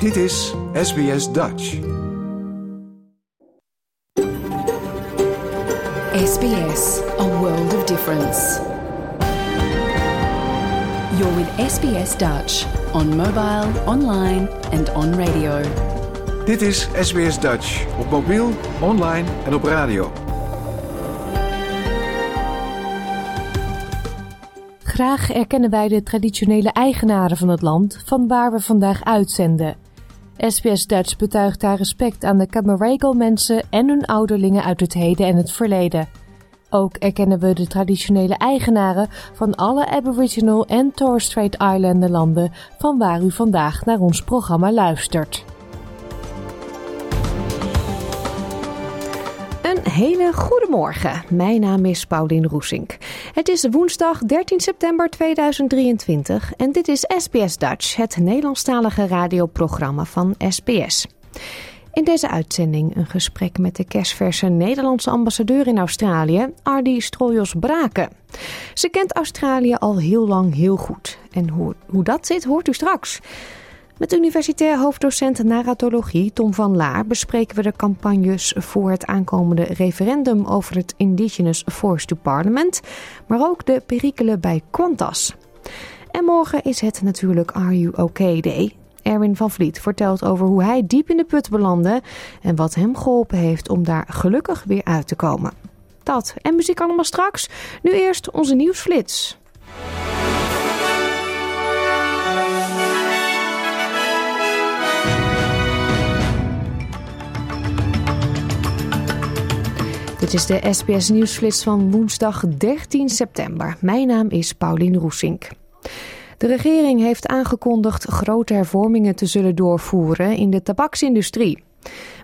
Dit is SBS Dutch. SBS, a world of difference. You're with SBS Dutch on mobile, online and on radio. Dit is SBS Dutch op mobiel, online en op radio. Graag erkennen wij de traditionele eigenaren van het land van waar we vandaag uitzenden. SBS Dutch betuigt haar respect aan de Camaragal mensen en hun ouderlingen uit het heden en het verleden. Ook erkennen we de traditionele eigenaren van alle Aboriginal en Torres Strait Islander landen van waar u vandaag naar ons programma luistert. Een hele goede morgen. Mijn naam is Paulien Roesink. Het is woensdag 13 september 2023 en dit is SBS Dutch, het Nederlandstalige radioprogramma van SBS. In deze uitzending een gesprek met de kerstverse Nederlandse ambassadeur in Australië, Ardi Strojos Braken. Ze kent Australië al heel lang heel goed. En hoe, hoe dat zit, hoort u straks. Met universitair hoofddocent narratologie Tom van Laar bespreken we de campagnes voor het aankomende referendum over het Indigenous Force to Parliament, maar ook de perikelen bij Qantas. En morgen is het natuurlijk Are You OK Day. Erwin van Vliet vertelt over hoe hij diep in de put belandde en wat hem geholpen heeft om daar gelukkig weer uit te komen. Dat en muziek allemaal straks. Nu eerst onze nieuwsflits. Dit is de SBS Nieuwsflits van woensdag 13 september. Mijn naam is Paulien Roesink. De regering heeft aangekondigd grote hervormingen te zullen doorvoeren in de tabaksindustrie.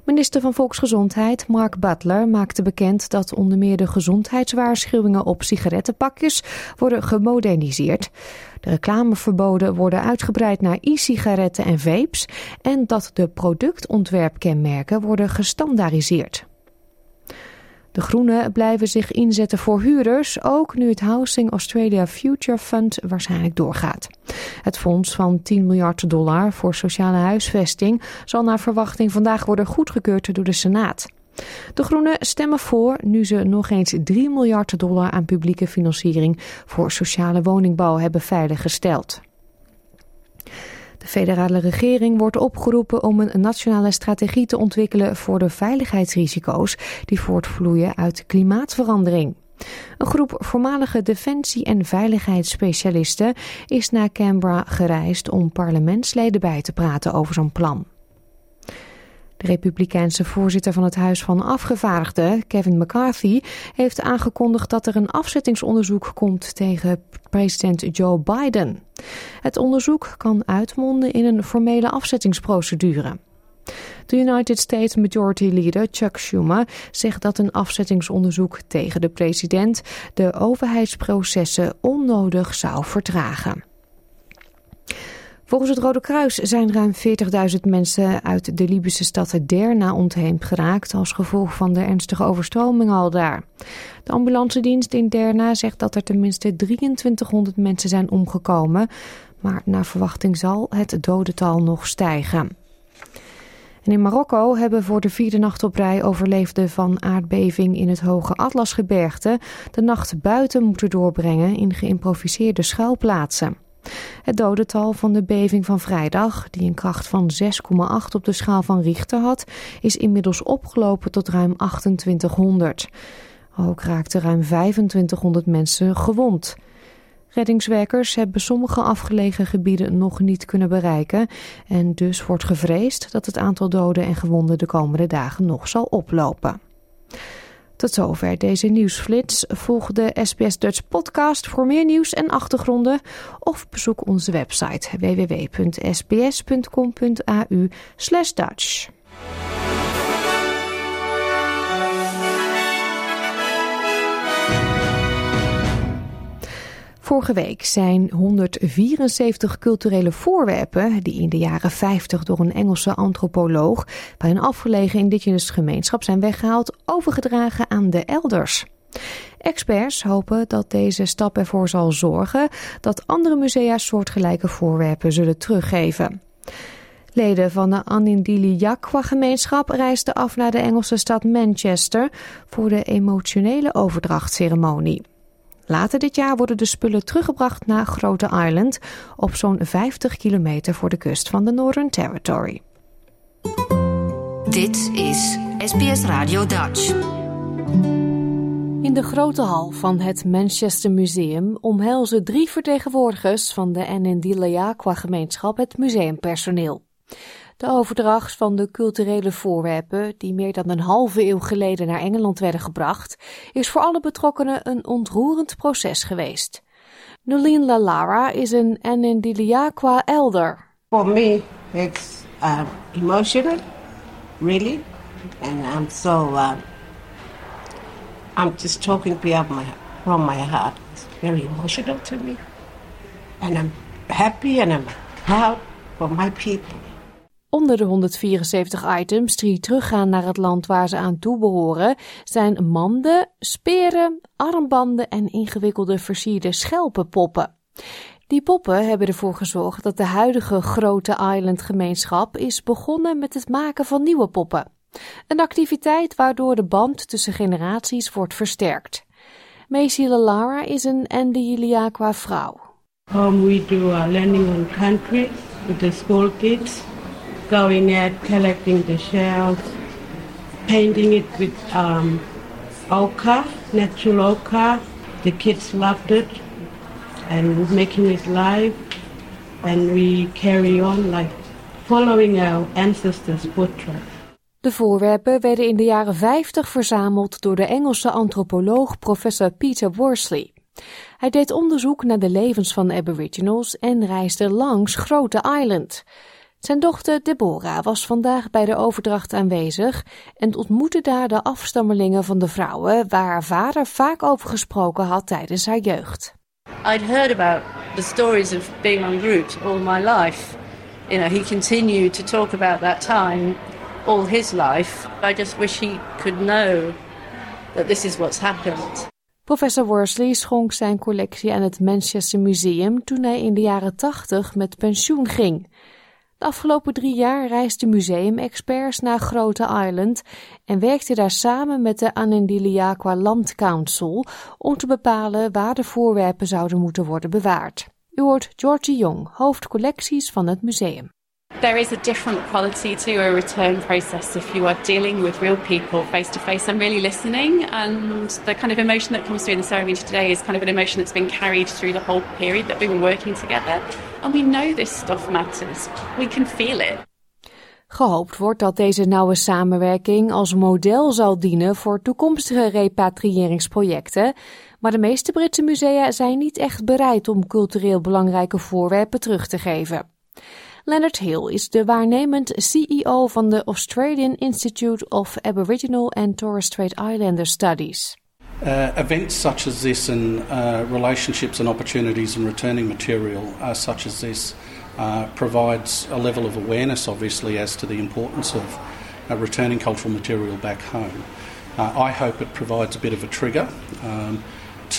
Minister van Volksgezondheid Mark Butler maakte bekend dat onder meer de gezondheidswaarschuwingen op sigarettenpakjes worden gemoderniseerd. De reclameverboden worden uitgebreid naar e-sigaretten en vapes en dat de productontwerpkenmerken worden gestandaardiseerd. De Groenen blijven zich inzetten voor huurders, ook nu het Housing Australia Future Fund waarschijnlijk doorgaat. Het fonds van 10 miljard dollar voor sociale huisvesting zal naar verwachting vandaag worden goedgekeurd door de Senaat. De Groenen stemmen voor nu ze nog eens 3 miljard dollar aan publieke financiering voor sociale woningbouw hebben veiliggesteld. De federale regering wordt opgeroepen om een nationale strategie te ontwikkelen voor de veiligheidsrisico's die voortvloeien uit klimaatverandering. Een groep voormalige defensie- en veiligheidsspecialisten is naar Canberra gereisd om parlementsleden bij te praten over zo'n plan. De republikeinse voorzitter van het Huis van Afgevaardigden, Kevin McCarthy, heeft aangekondigd dat er een afzettingsonderzoek komt tegen president Joe Biden. Het onderzoek kan uitmonden in een formele afzettingsprocedure. De United States Majority Leader Chuck Schumer zegt dat een afzettingsonderzoek tegen de president de overheidsprocessen onnodig zou vertragen. Volgens het Rode Kruis zijn ruim 40.000 mensen uit de Libische stad Derna ontheemd geraakt als gevolg van de ernstige overstroming al daar. De ambulancedienst in Derna zegt dat er tenminste 2300 mensen zijn omgekomen, maar naar verwachting zal het dodental nog stijgen. En in Marokko hebben voor de vierde nacht op rij overleefden van aardbeving in het hoge Atlasgebergte de nacht buiten moeten doorbrengen in geïmproviseerde schuilplaatsen. Het dodental van de beving van vrijdag, die een kracht van 6,8 op de schaal van Richter had, is inmiddels opgelopen tot ruim 2800. Ook raakten ruim 2500 mensen gewond. Reddingswerkers hebben sommige afgelegen gebieden nog niet kunnen bereiken en dus wordt gevreesd dat het aantal doden en gewonden de komende dagen nog zal oplopen. Tot zover deze nieuwsflits. Volg de SBS Dutch podcast voor meer nieuws en achtergronden of bezoek onze website www.sbs.com.au Vorige week zijn 174 culturele voorwerpen die in de jaren 50 door een Engelse antropoloog bij een afgelegen indigenous gemeenschap zijn weggehaald, overgedragen aan de elders. Experts hopen dat deze stap ervoor zal zorgen dat andere musea soortgelijke voorwerpen zullen teruggeven. Leden van de Anindili-Yakwa-gemeenschap reisden af naar de Engelse stad Manchester voor de emotionele overdrachtceremonie. Later dit jaar worden de spullen teruggebracht naar Grote Island, op zo'n 50 kilometer voor de kust van de Northern Territory. Dit is SBS Radio Dutch. In de grote hal van het Manchester Museum omhelzen drie vertegenwoordigers van de Anindili-Yakwa-gemeenschap het museumpersoneel. De overdracht van de culturele voorwerpen, die meer dan een halve eeuw geleden naar Engeland werden gebracht, is voor alle betrokkenen een ontroerend proces geweest. Nolien Lalara is een Anindiliaqua elder. For me, it's uh, emotional, really, and I'm so. Uh, I'm just talking my, from my heart. It's very emotional to me, and I'm happy and I'm proud for my people. Onder de 174 items die teruggaan naar het land waar ze aan toebehoren zijn manden, speren, armbanden en ingewikkelde versierde schelpenpoppen. Die poppen hebben ervoor gezorgd dat de huidige grote island-gemeenschap is begonnen met het maken van nieuwe poppen. Een activiteit waardoor de band tussen generaties wordt versterkt. Macy Lara is een Andiliaqua vrouw. Um, we do a learning on country with the school kids. Going out, collecting the shells, painting it with um, ochre, natural ochre. The kids loved it and making it live. And we carry on like following our ancestors' footsteps. De voorwerpen werden in de jaren 50 verzameld door de Engelse antropoloog professor Peter Worsley. Hij deed onderzoek naar de levens van de Aboriginals en reisde langs Grote Island. Zijn dochter Deborah was vandaag bij de overdracht aanwezig en ontmoette daar de afstammelingen van de vrouwen waar haar vader vaak over gesproken had tijdens haar jeugd. I'd heard about the stories of being on route all my life. You know, he continued to talk about that time all his life. I just wish he could know that this is what's happened. Professor Worsley schonk zijn collectie aan het Manchester Museum toen hij in de jaren 80 met pensioen ging. De afgelopen drie jaar reisden museumexperts naar Grote Island en werkten daar samen met de Anindiliaqua Land Council om te bepalen waar de voorwerpen zouden moeten worden bewaard. U hoort Georgie Jong, hoofdcollecties van het museum. There is a different quality to a return process if you are dealing with real people face to face and really listening. And the kind of emotion that comes through in the ceremony today is kind of an emotion that's been carried through the whole period that we've been working together. And we know this stuff matters. We can feel it. Gehoopt wordt dat deze nauwe samenwerking als model zal dienen voor toekomstige repatriëringsprojecten, maar de meeste Britse musea zijn niet echt bereid om cultureel belangrijke voorwerpen terug te geven. Leonard Hill is de waarnemend CEO van de Australian Institute of Aboriginal and Torres Strait Islander Studies. Uh, events such as this and uh, relationships and opportunities and returning material uh, such as this uh, provides a level of awareness, obviously, as to the importance of uh, returning cultural material back home. Uh, I hope it provides a bit of a trigger um,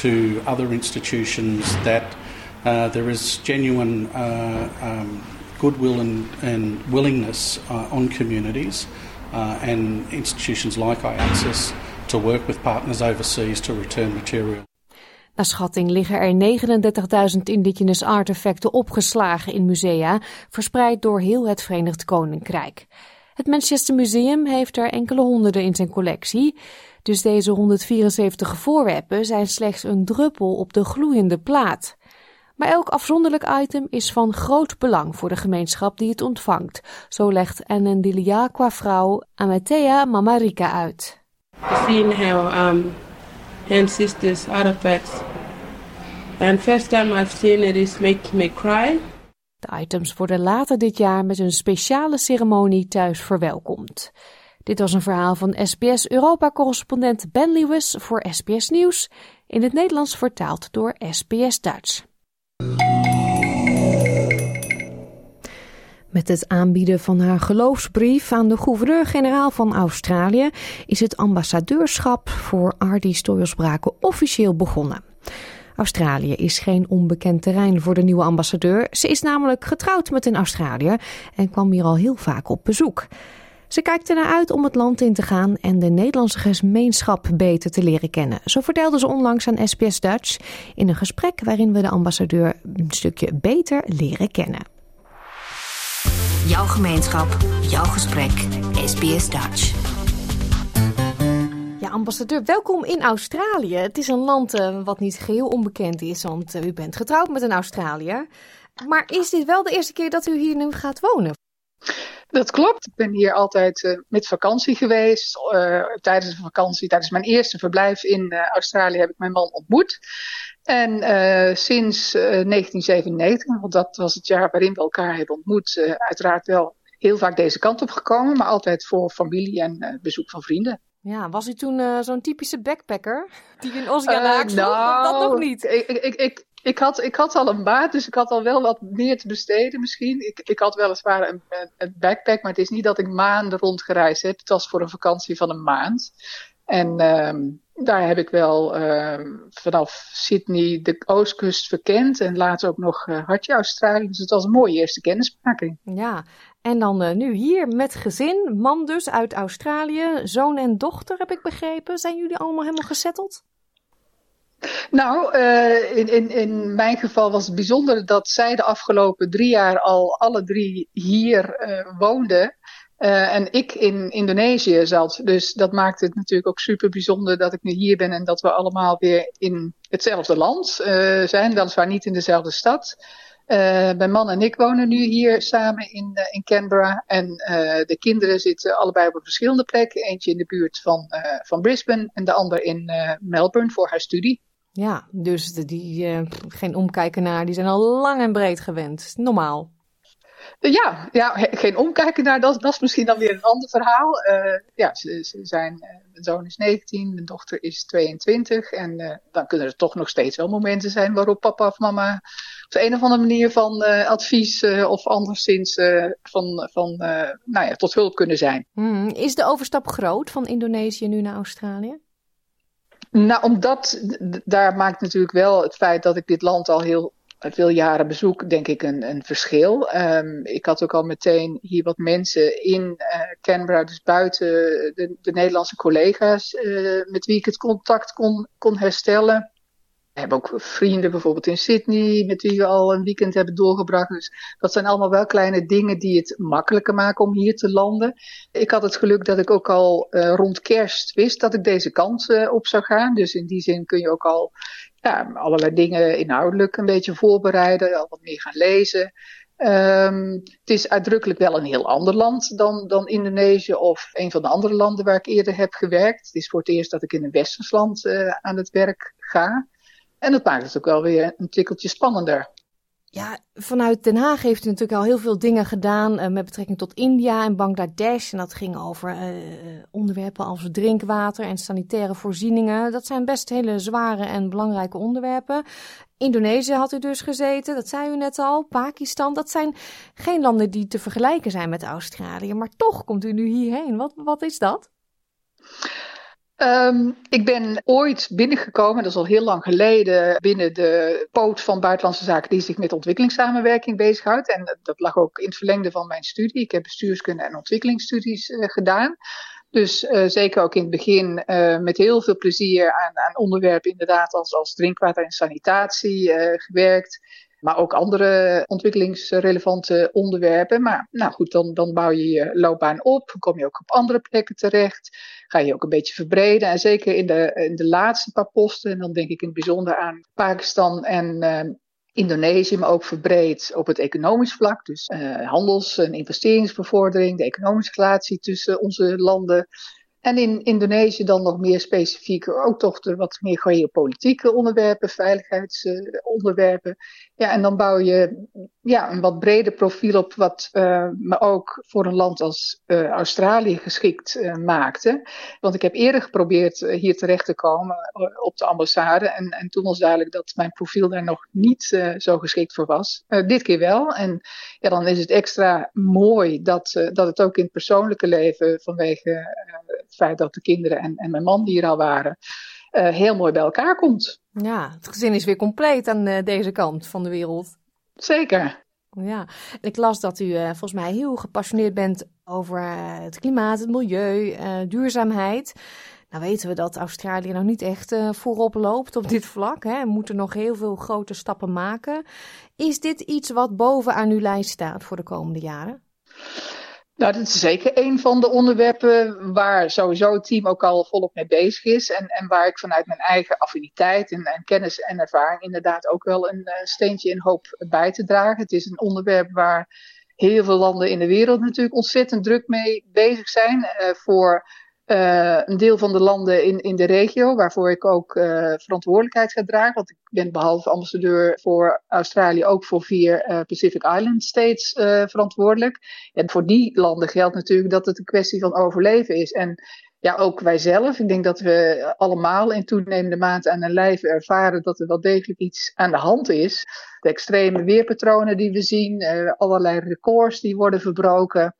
to other institutions that there is genuine um, goodwill and, and willingness uh, on communities uh, and institutions like IACSIS to work with partners overseas to return material. Naar schatting liggen er 39.000 indigenous artefacten opgeslagen in musea, verspreid door heel het Verenigd Koninkrijk. Het Manchester Museum heeft er enkele honderden in zijn collectie, dus deze 174 voorwerpen zijn slechts een druppel op de gloeiende plaat. Maar elk afzonderlijk item is van groot belang voor de gemeenschap die het ontvangt. Zo legt Anandiliaqua vrouw Amatea Mamarika uit. Seeing how um, ancestors artifacts and first time I've seen it is making me cry. De items worden later dit jaar met een speciale ceremonie thuis verwelkomd. Dit was een verhaal van SBS Europa-correspondent Ben Lewis voor SBS Nieuws, in het Nederlands vertaald door SBS Dutch. Met het aanbieden van haar geloofsbrief aan de gouverneur-generaal van Australië is het ambassadeurschap voor Ardi Stoyelsbraken officieel begonnen. Australië is geen onbekend terrein voor de nieuwe ambassadeur. Ze is namelijk getrouwd met een Australiër en kwam hier al heel vaak op bezoek. Ze kijkt ernaar uit om het land in te gaan en de Nederlandse gemeenschap beter te leren kennen. Zo vertelde ze onlangs aan SBS Dutch in een gesprek waarin we de ambassadeur een stukje beter leren kennen. Jouw gemeenschap, jouw gesprek, SBS Dutch. Ja, ambassadeur, welkom in Australië. Het is een land uh, wat niet geheel onbekend is, want uh, u bent getrouwd met een Australiër. Maar is dit wel de eerste keer dat u hier nu gaat wonen? Dat klopt. Ik ben hier altijd uh, met vakantie geweest. tijdens een vakantie, tijdens mijn eerste verblijf in Australië, heb ik mijn man ontmoet. En sinds 1997, want dat was het jaar waarin we elkaar hebben ontmoet, uiteraard wel heel vaak deze kant op gekomen, maar altijd voor familie en bezoek van vrienden. Ja, was u toen zo'n typische backpacker die in Oceaan uh, nou, dat nog niet? Ik, ik, ik, ik, had, ik had al een baat, dus ik had al wel wat meer te besteden misschien. Ik, ik had weliswaar een, een backpack, maar het is niet dat ik maanden rondgereisd heb. Het was voor een vakantie van een maand. En um, daar heb ik wel uh, vanaf Sydney de oostkust verkend en later ook nog uh, Hartje, Australië. Dus het was een mooie eerste kennismaking. Ja, en dan uh, nu hier met gezin, man dus uit Australië, zoon en dochter heb ik begrepen. Zijn jullie allemaal helemaal gezetteld? Nou, uh, in, in, in mijn geval was het bijzonder dat zij de afgelopen drie jaar al alle drie hier uh, woonden. Uh, en ik in Indonesië zat. Dus dat maakt het natuurlijk ook super bijzonder dat ik nu hier ben en dat we allemaal weer in hetzelfde land uh, zijn. Weliswaar niet in dezelfde stad. Uh, mijn man en ik wonen nu hier samen in, in Canberra. En de kinderen zitten allebei op een verschillende plekken. Eentje in de buurt van, van Brisbane en de ander in Melbourne voor haar studie. Ja, dus die, geen omkijken naar, die zijn al lang en breed gewend. Normaal. Ja, ja, geen omkijken naar, dat, dat is misschien dan weer een ander verhaal. Uh, ja, ze, ze zijn, uh, mijn zoon is 19, mijn dochter is 22. En uh, dan kunnen er toch nog steeds wel momenten zijn waarop papa of mama op de een of andere manier van advies of anderszins van, van nou ja, tot hulp kunnen zijn. Hmm, is de overstap groot van Indonesië nu naar Australië? Nou, omdat daar maakt natuurlijk wel het feit dat ik dit land al heel veel jaren bezoek, denk ik, een, een verschil. Um, ik had ook al meteen hier wat mensen in uh, Canberra, dus buiten de, de Nederlandse collega's, uh, met wie ik het contact kon, kon herstellen. We hebben ook vrienden bijvoorbeeld in Sydney, met wie we al een weekend hebben doorgebracht. Dus dat zijn allemaal wel kleine dingen die het makkelijker maken om hier te landen. Ik had het geluk dat ik ook al uh, rond kerst wist dat ik deze kant op zou gaan. Dus in die zin kun je ook al ja, allerlei dingen inhoudelijk een beetje voorbereiden, al wat meer gaan lezen. Um, het is uitdrukkelijk wel een heel ander land dan, dan Indonesië of een van de andere landen waar ik eerder heb gewerkt. Het is voor het eerst dat ik in een westers land uh, aan het werk ga. En dat maakt het ook wel weer een tikkeltje spannender. Ja, vanuit Den Haag heeft u natuurlijk al heel veel dingen gedaan uh, met betrekking tot India en Bangladesh. En dat ging over uh, onderwerpen als drinkwater en sanitaire voorzieningen. Dat zijn best hele zware en belangrijke onderwerpen. Indonesië had u dus gezeten, dat zei u net al. Pakistan, dat zijn geen landen die te vergelijken zijn met Australië. Maar toch komt u nu hierheen. Wat, wat is dat? Um, ik ben ooit binnengekomen, dat is al heel lang geleden, binnen de poot van Buitenlandse Zaken die zich met ontwikkelingssamenwerking bezighoudt. En dat lag ook in het verlengde van mijn studie. Ik heb bestuurskunde en ontwikkelingsstudies uh, gedaan. Dus uh, zeker ook in het begin uh, met heel veel plezier aan, aan onderwerpen inderdaad als, als drinkwater en sanitatie gewerkt maar ook andere ontwikkelingsrelevante onderwerpen. Maar nou goed, dan, dan bouw je je loopbaan op, kom je ook op andere plekken terecht, ga je ook een beetje verbreden. En zeker in de, in de laatste paar posten, en dan denk ik in het bijzonder aan Pakistan en uh, Indonesië, maar ook verbreed op het economisch vlak. Dus uh, handels- en investeringsbevordering, de economische relatie tussen onze landen. En in Indonesië dan nog meer specifiek ook toch de wat meer geopolitieke onderwerpen, veiligheidsonderwerpen. ja, en dan bouw je ja, een wat breder profiel op, wat uh, me ook voor een land als uh, Australië geschikt uh, maakte. Want ik heb eerder geprobeerd hier terecht te komen op de ambassade. En, en toen was duidelijk dat mijn profiel daar nog niet zo geschikt voor was. dit keer wel. En ja, dan is het extra mooi dat, dat het ook in het persoonlijke leven vanwege het feit dat de kinderen en, en mijn man hier al waren. heel mooi bij elkaar komt. Ja, het gezin is weer compleet aan deze kant van de wereld. Zeker. Ja, ik las dat u volgens mij heel gepassioneerd bent over het klimaat, het milieu, duurzaamheid. Nou weten we dat Australië nog niet echt voorop loopt op dit vlak. Hè. We moeten nog heel veel grote stappen maken. Is dit iets wat bovenaan uw lijst staat voor de komende jaren? Nou, dat is zeker een van de onderwerpen waar sowieso het team ook al volop mee bezig is. En, en waar ik vanuit mijn eigen affiniteit en, en kennis en ervaring inderdaad ook wel een uh, steentje in hoop bij te dragen. Het is een onderwerp waar heel veel landen in de wereld natuurlijk ontzettend druk mee bezig zijn. Uh, voor uh, een deel van de landen in, in de regio, waarvoor ik ook uh, verantwoordelijkheid ga dragen. Want ik ben behalve ambassadeur voor Australië ook voor vier uh, Pacific Island States verantwoordelijk. En voor die landen geldt natuurlijk dat het een kwestie van overleven is. En ja, ook wij zelf. Ik denk dat we allemaal in toenemende mate aan een lijf ervaren dat er wel degelijk iets aan de hand is. De extreme weerpatronen die we zien, allerlei records die worden verbroken.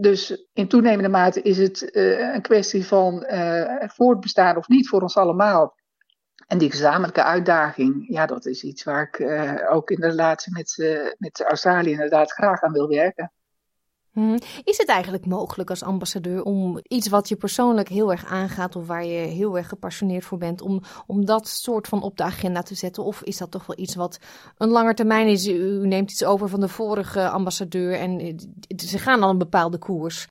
Dus in toenemende mate is het uh, een kwestie van uh, voortbestaan of niet voor ons allemaal. En die gezamenlijke uitdaging, ja, dat is iets waar ik uh, ook in de relatie met, met Australië inderdaad graag aan wil werken. Hmm. Is het eigenlijk mogelijk als ambassadeur om iets wat je persoonlijk heel erg aangaat of waar je heel erg gepassioneerd voor bent, om, om dat soort van op de agenda te zetten? Of is dat toch wel iets wat een langer termijn is? U neemt iets over van de vorige ambassadeur en ze gaan al een bepaalde koers.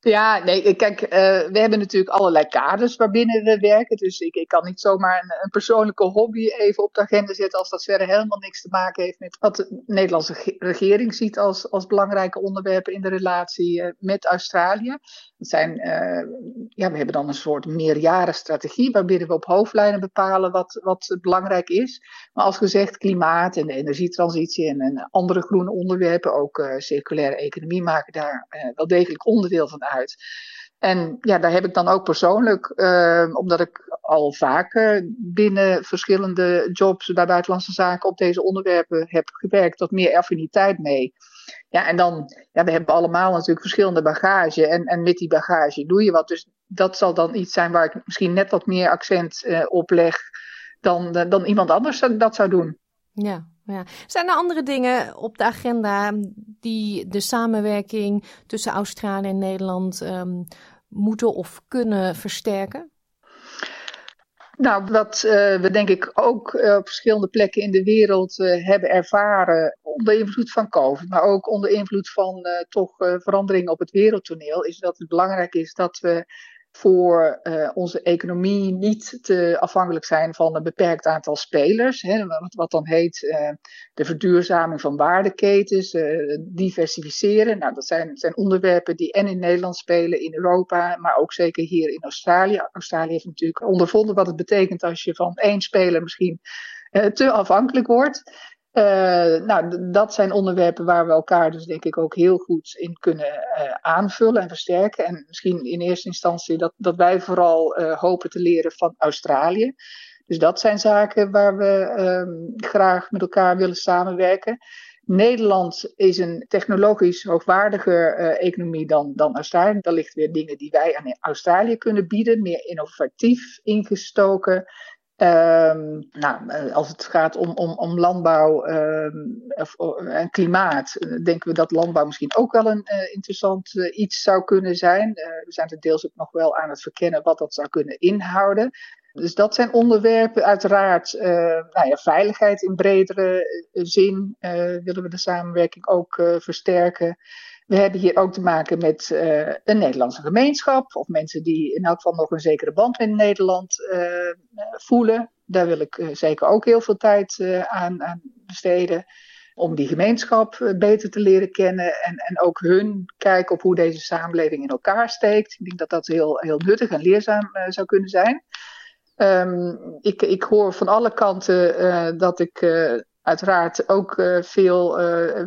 Ja, nee, kijk, uh, we hebben natuurlijk allerlei kaders waarbinnen we werken. Dus ik, ik kan niet zomaar een, een, persoonlijke hobby even op de agenda zetten als dat verder helemaal niks te maken heeft met wat de Nederlandse regering ziet als, als belangrijke onderwerpen in de relatie uh, met Australië. Zijn, uh, ja, we hebben dan een soort meerjarenstrategie waarbinnen we op hoofdlijnen bepalen wat, wat belangrijk is. Maar als gezegd, klimaat en de energietransitie en, en andere groene onderwerpen, ook circulaire economie, maken daar wel degelijk onderdeel van uit. En ja, daar heb ik dan ook persoonlijk, uh, omdat ik al vaker binnen verschillende jobs bij buitenlandse zaken op deze onderwerpen heb gewerkt, wat meer affiniteit mee. Ja, en dan, ja, we hebben allemaal natuurlijk verschillende bagage. En, en met die bagage doe je wat. Dus dat zal dan iets zijn waar ik misschien net wat meer accent uh, op leg dan, uh, dan iemand anders dat zou doen. Ja, ja. Zijn er andere dingen op de agenda die de samenwerking tussen Australië en Nederland um, moeten of kunnen versterken? Nou, wat uh, we denk ik ook uh, op verschillende plekken in de wereld uh, hebben ervaren, onder invloed van COVID, maar ook onder invloed van toch veranderingen op het wereldtoneel, is dat het belangrijk is dat we voor uh, onze economie niet te afhankelijk zijn van een beperkt aantal spelers. Hè, wat, dan heet uh, de verduurzaming van waardeketens, uh, diversificeren. Nou, dat zijn, zijn, onderwerpen die en in Nederland spelen, in Europa, maar ook zeker hier in Australië. Australië heeft natuurlijk ondervonden wat het betekent als je van één speler misschien te afhankelijk wordt. Uh, nou, dat zijn onderwerpen waar we elkaar dus denk ik ook heel goed in kunnen uh, aanvullen en versterken. En misschien in eerste instantie dat, dat wij vooral uh, hopen te leren van Australië. Dus dat zijn zaken waar we ehm, graag met elkaar willen samenwerken. Nederland is een technologisch hoogwaardiger economie dan, dan Australië. Daar ligt weer dingen die wij aan Australië kunnen bieden, meer innovatief ingestoken. Um, nou, eh, als het gaat om, om, om landbouw um, en klimaat, denken we dat landbouw misschien ook wel een uh, interessant iets zou kunnen zijn. we zijn er deels ook nog wel aan het verkennen wat dat zou kunnen inhouden. Dus dat zijn onderwerpen. Uiteraard, nou ja, veiligheid in bredere zin willen we de samenwerking ook versterken. We hebben hier ook te maken met uh, een Nederlandse gemeenschap. Of mensen die in elk geval nog een zekere band met Nederland uh, voelen. Daar wil ik uh, zeker ook heel veel tijd aan, aan, besteden. Om die gemeenschap beter te leren kennen. En, en ook hun kijken op hoe deze samenleving in elkaar steekt. Ik denk dat dat heel, heel nuttig en leerzaam zou kunnen zijn. Um, ik, ik hoor van alle kanten dat ik uiteraard ook uh, veel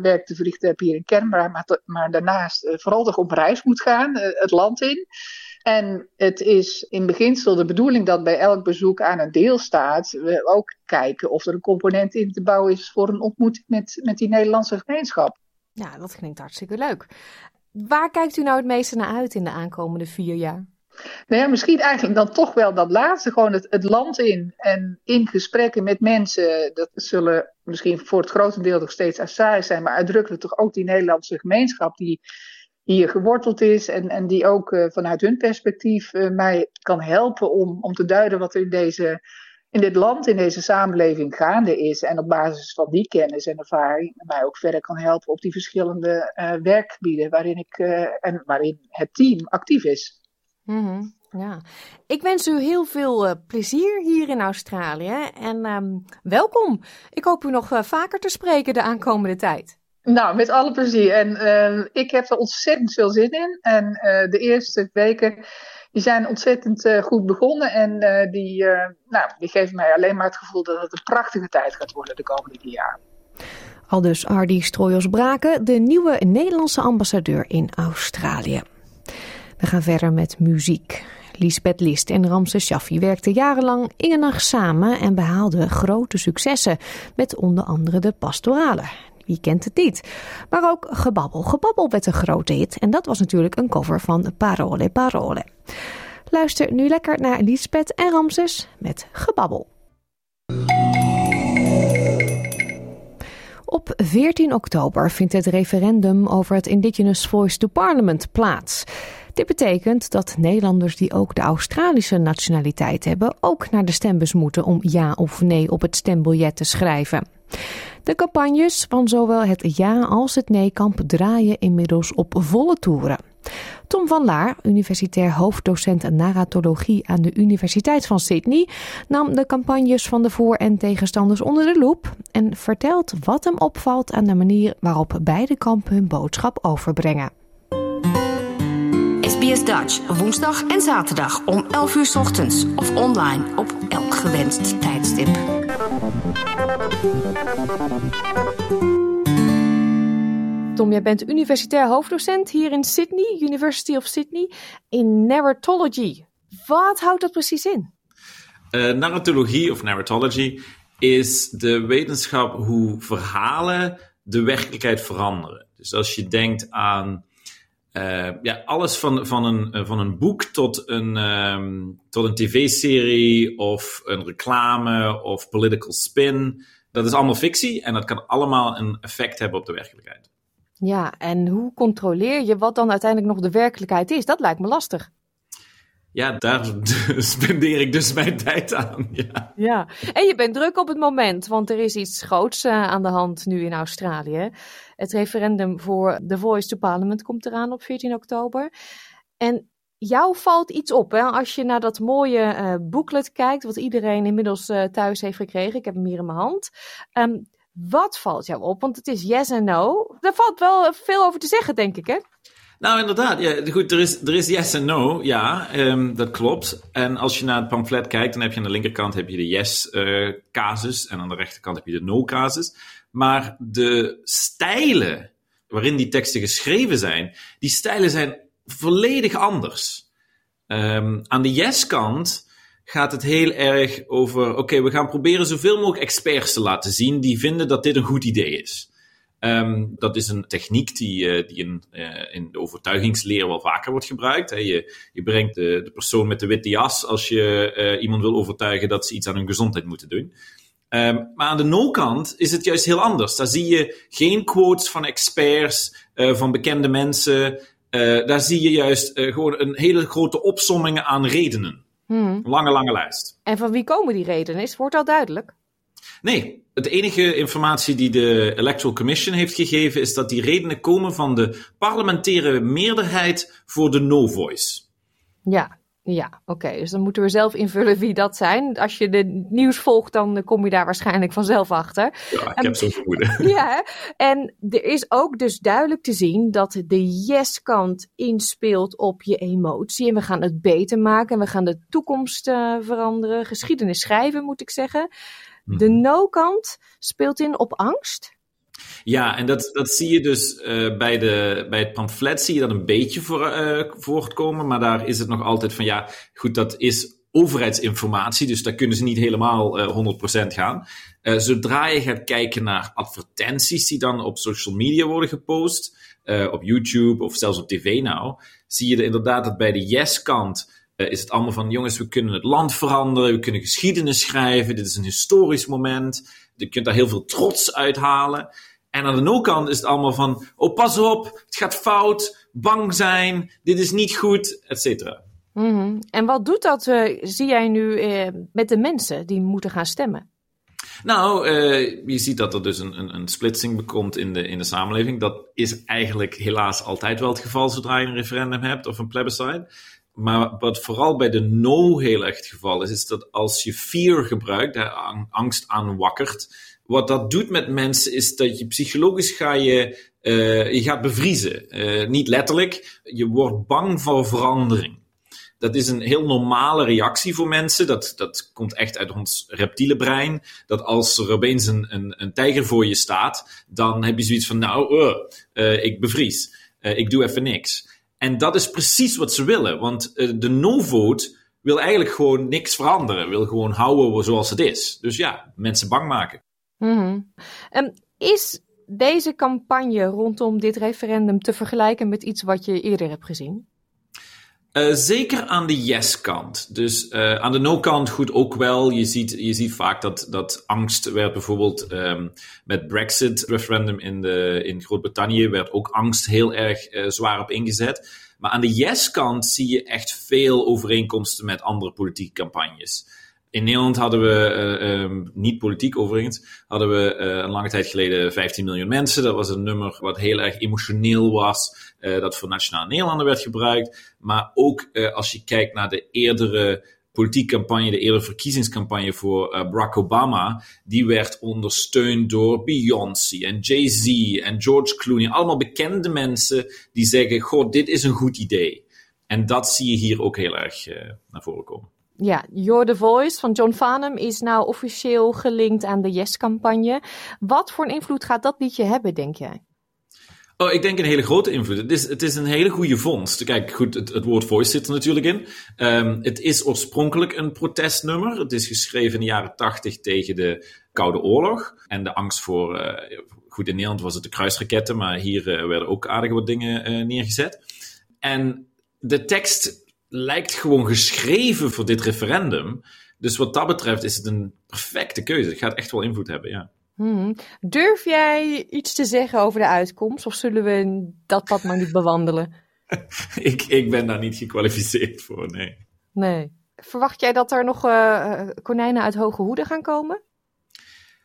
werk te verrichten heb hier in Canberra, maar, maar daarnaast vooral toch op reis moet gaan, het land in. En het is in beginsel de bedoeling dat bij elk bezoek aan een deelstaat we ook kijken of er een component in te bouwen is voor een ontmoeting met, met die Nederlandse gemeenschap. Ja, dat klinkt hartstikke leuk. Waar kijkt u nou het meeste naar uit in de aankomende vier jaar? Nou ja, misschien eigenlijk dan toch wel dat laatste, gewoon het, land in en in gesprekken met mensen. Dat zullen misschien voor het grotendeel nog steeds Assai zijn, maar uitdrukkelijk toch ook die Nederlandse gemeenschap die hier geworteld is en, en die ook uh, vanuit hun perspectief uh, mij kan helpen om, om te duiden wat er in, deze, in dit land, in deze samenleving gaande is. En op basis van die kennis en ervaring mij ook verder kan helpen op die verschillende uh, werkgebieden waarin, ik, en waarin het team actief is. Mm -hmm. Ja, ik wens u heel veel uh, plezier hier in Australië en um, welkom. Ik hoop u nog uh, vaker te spreken de aankomende tijd. Nou, met alle plezier. En uh, ik heb er ontzettend veel zin in. En de eerste weken die zijn ontzettend goed begonnen. En die, nou, die geven mij alleen maar het gevoel dat het een prachtige tijd gaat worden de komende drie jaar. Al dus Hardy Strooijers-Braken, de nieuwe Nederlandse ambassadeur in Australië. We gaan verder met muziek. Lisbeth List en Ramses Shaffi werkten jarenlang in en nacht samen en behaalden grote successen met onder andere de pastorale. Wie kent het niet? Maar ook Gebabbel. Gebabbel werd een grote hit en dat was natuurlijk een cover van Parole Parole. Luister nu lekker naar Lisbeth en Ramses met Gebabbel. Op 14 oktober vindt het referendum over het Indigenous Voice to Parliament plaats. Dit betekent dat Nederlanders die ook de Australische nationaliteit hebben, ook naar de stembus moeten om ja of nee op het stembiljet te schrijven. De campagnes van zowel het ja als het nee-kamp draaien inmiddels op volle toeren. Tom van Laar, universitair hoofddocent narratologie aan de Universiteit van Sydney, nam de campagnes van de voor- en tegenstanders onder de loep en vertelt wat hem opvalt aan de manier waarop beide kampen hun boodschap overbrengen. SBS Dutch, woensdag en zaterdag om 11 uur ochtends of online op elk gewenst tijdstip. Tom, jij bent universitair hoofddocent hier in Sydney, University of Sydney, in narratology. Wat houdt dat precies in? Uh, narratologie of narratology is de wetenschap hoe verhalen de werkelijkheid veranderen. Dus als je denkt aan uh, ja, alles van, van, een, van een boek tot een, um, tot een tv-serie of een reclame of political spin. Dat is allemaal fictie en dat kan allemaal een effect hebben op de werkelijkheid. Ja, en hoe controleer je wat dan uiteindelijk nog de werkelijkheid is? Dat lijkt me lastig. Ja, daar spendeer ik dus mijn tijd aan. Ja. ja, en je bent druk op het moment, want er is iets groots uh, aan de hand nu in Australië. Het referendum voor The Voice to Parliament komt eraan op 14 oktober. En jou valt iets op hè? als je naar dat mooie uh, booklet kijkt, wat iedereen inmiddels uh, thuis heeft gekregen. Ik heb hem hier in mijn hand. Um, wat valt jou op? Want het is yes en no. Daar valt wel veel over te zeggen, denk ik, hè? Nou, inderdaad. Ja, goed, er is, er is yes en no, ja, um, dat klopt. En als je naar het pamflet kijkt, dan heb je aan de linkerkant heb je de yes-casus uh, en aan de rechterkant heb je de no-casus. Maar de stijlen waarin die teksten geschreven zijn, die stijlen zijn volledig anders. Um, aan de yes-kant gaat het heel erg over: oké, we gaan proberen zoveel mogelijk experts te laten zien die vinden dat dit een goed idee is. Um, dat is een techniek die, uh, die in, uh, in de overtuigingsleer wel vaker wordt gebruikt. Je, je brengt de, de persoon met de witte jas als je uh, iemand wil overtuigen dat ze iets aan hun gezondheid moeten doen. Um, maar aan de no-kant is het juist heel anders. Daar zie je geen quotes van experts, van bekende mensen. daar zie je juist gewoon een hele grote opsomming aan redenen. Hmm. Lange, lange lijst. En van wie komen die redenen? Is, wordt al duidelijk? Nee, het enige informatie die de Electoral Commission heeft gegeven is dat die redenen komen van de parlementaire meerderheid voor de no-voice. Ja, ja, oké. Dus dan moeten we zelf invullen wie dat zijn. Als je de nieuws volgt, dan kom je daar waarschijnlijk vanzelf achter. Ja, ik heb zo'n vermoeden. Ja, en er is ook dus duidelijk te zien dat de yes-kant inspeelt op je emotie. En we gaan het beter maken en we gaan de toekomst uh, veranderen. Geschiedenis schrijven, moet ik zeggen. De mhm. no-kant speelt in op angst. Ja, en dat, dat zie je dus uh, bij, de, bij het pamflet zie je dat een beetje voor, uh, voortkomen, maar daar is het nog altijd van ja, goed, dat is overheidsinformatie, dus daar kunnen ze niet helemaal uh, 100% gaan. zodra je gaat kijken naar advertenties die dan op social media worden gepost, op YouTube of zelfs op tv nou, zie je inderdaad dat bij de yes-kant is het allemaal van, jongens, we kunnen het land veranderen, we kunnen geschiedenis schrijven, dit is een historisch moment, je kunt daar heel veel trots uithalen. En aan de no-kant is het allemaal van, oh pas op, het gaat fout, bang zijn, dit is niet goed, et cetera. Mhm. En wat doet dat, uh, zie jij nu, uh, met de mensen die moeten gaan stemmen? Nou, uh, je ziet dat er dus een, een, een splitsing komt in de, in de samenleving. Dat is eigenlijk helaas altijd wel het geval zodra je een referendum hebt of een plebiscite. Maar wat vooral bij de no heel erg het geval is, is dat als je fear gebruikt, angst aanwakkert, wat dat doet met mensen is dat je psychologisch ga je, uh, je gaat bevriezen. Uh, niet letterlijk, je wordt bang voor verandering. Dat is een heel normale reactie voor mensen. Dat, dat komt echt uit ons reptiele brein. Dat als er opeens een, een, tijger voor je staat, dan heb je zoiets van, nou, uh, ik bevries. Ik doe even niks. En dat is precies wat ze willen. Want de no-vote wil eigenlijk gewoon niks veranderen. Wil gewoon houden zoals het is. Dus ja, mensen bang maken. -hmm. um, is deze campagne rondom dit referendum te vergelijken met iets wat je eerder hebt gezien? Uh, zeker aan de yes-kant. Dus uh, aan de no-kant goed ook wel. Je ziet, je ziet vaak dat, dat angst werd bijvoorbeeld um, met Brexit-referendum in, de, in Groot-Brittannië werd ook angst heel erg uh, zwaar op ingezet. Maar aan de yes-kant zie je echt veel overeenkomsten met andere politieke campagnes. In Nederland hadden we, uh, niet politiek overigens, hadden we uh, een lange tijd geleden 15 miljoen mensen. Dat was een nummer wat heel erg emotioneel was, uh, dat voor Nationaal Nederlanden werd gebruikt. Maar ook als je kijkt naar de eerdere politieke campagne, de eerdere verkiezingscampagne voor Barack Obama, die werd ondersteund door Beyoncé en Jay-Z en George Clooney. Allemaal bekende mensen die zeggen, goh, dit is een goed idee. En dat zie je hier ook heel erg naar voren komen. Ja, You're the Voice van John Farnham is nou officieel gelinkt aan de Yes-campagne. Wat voor een invloed gaat dat liedje hebben, denk jij? Oh, ik denk een hele grote invloed. Het is, het is een hele goede vondst. Kijk, goed, het, het woord voice zit er natuurlijk in. Um, het is oorspronkelijk een protestnummer. Het is geschreven in de jaren tachtig tegen de Koude Oorlog. En de angst voor, uh, goed, in Nederland was het de kruisraketten, maar hier uh, werden ook aardige wat dingen uh, neergezet. En de tekst lijkt gewoon geschreven voor dit referendum. Dus wat dat betreft is het een perfecte keuze. Het gaat echt wel invloed hebben, ja. Hmm. Durf jij iets te zeggen over de uitkomst? Of zullen we dat pad maar niet bewandelen? ik, ik ben daar niet gekwalificeerd voor, nee. Nee. Verwacht jij dat er nog uh, konijnen uit hoge hoeden gaan komen?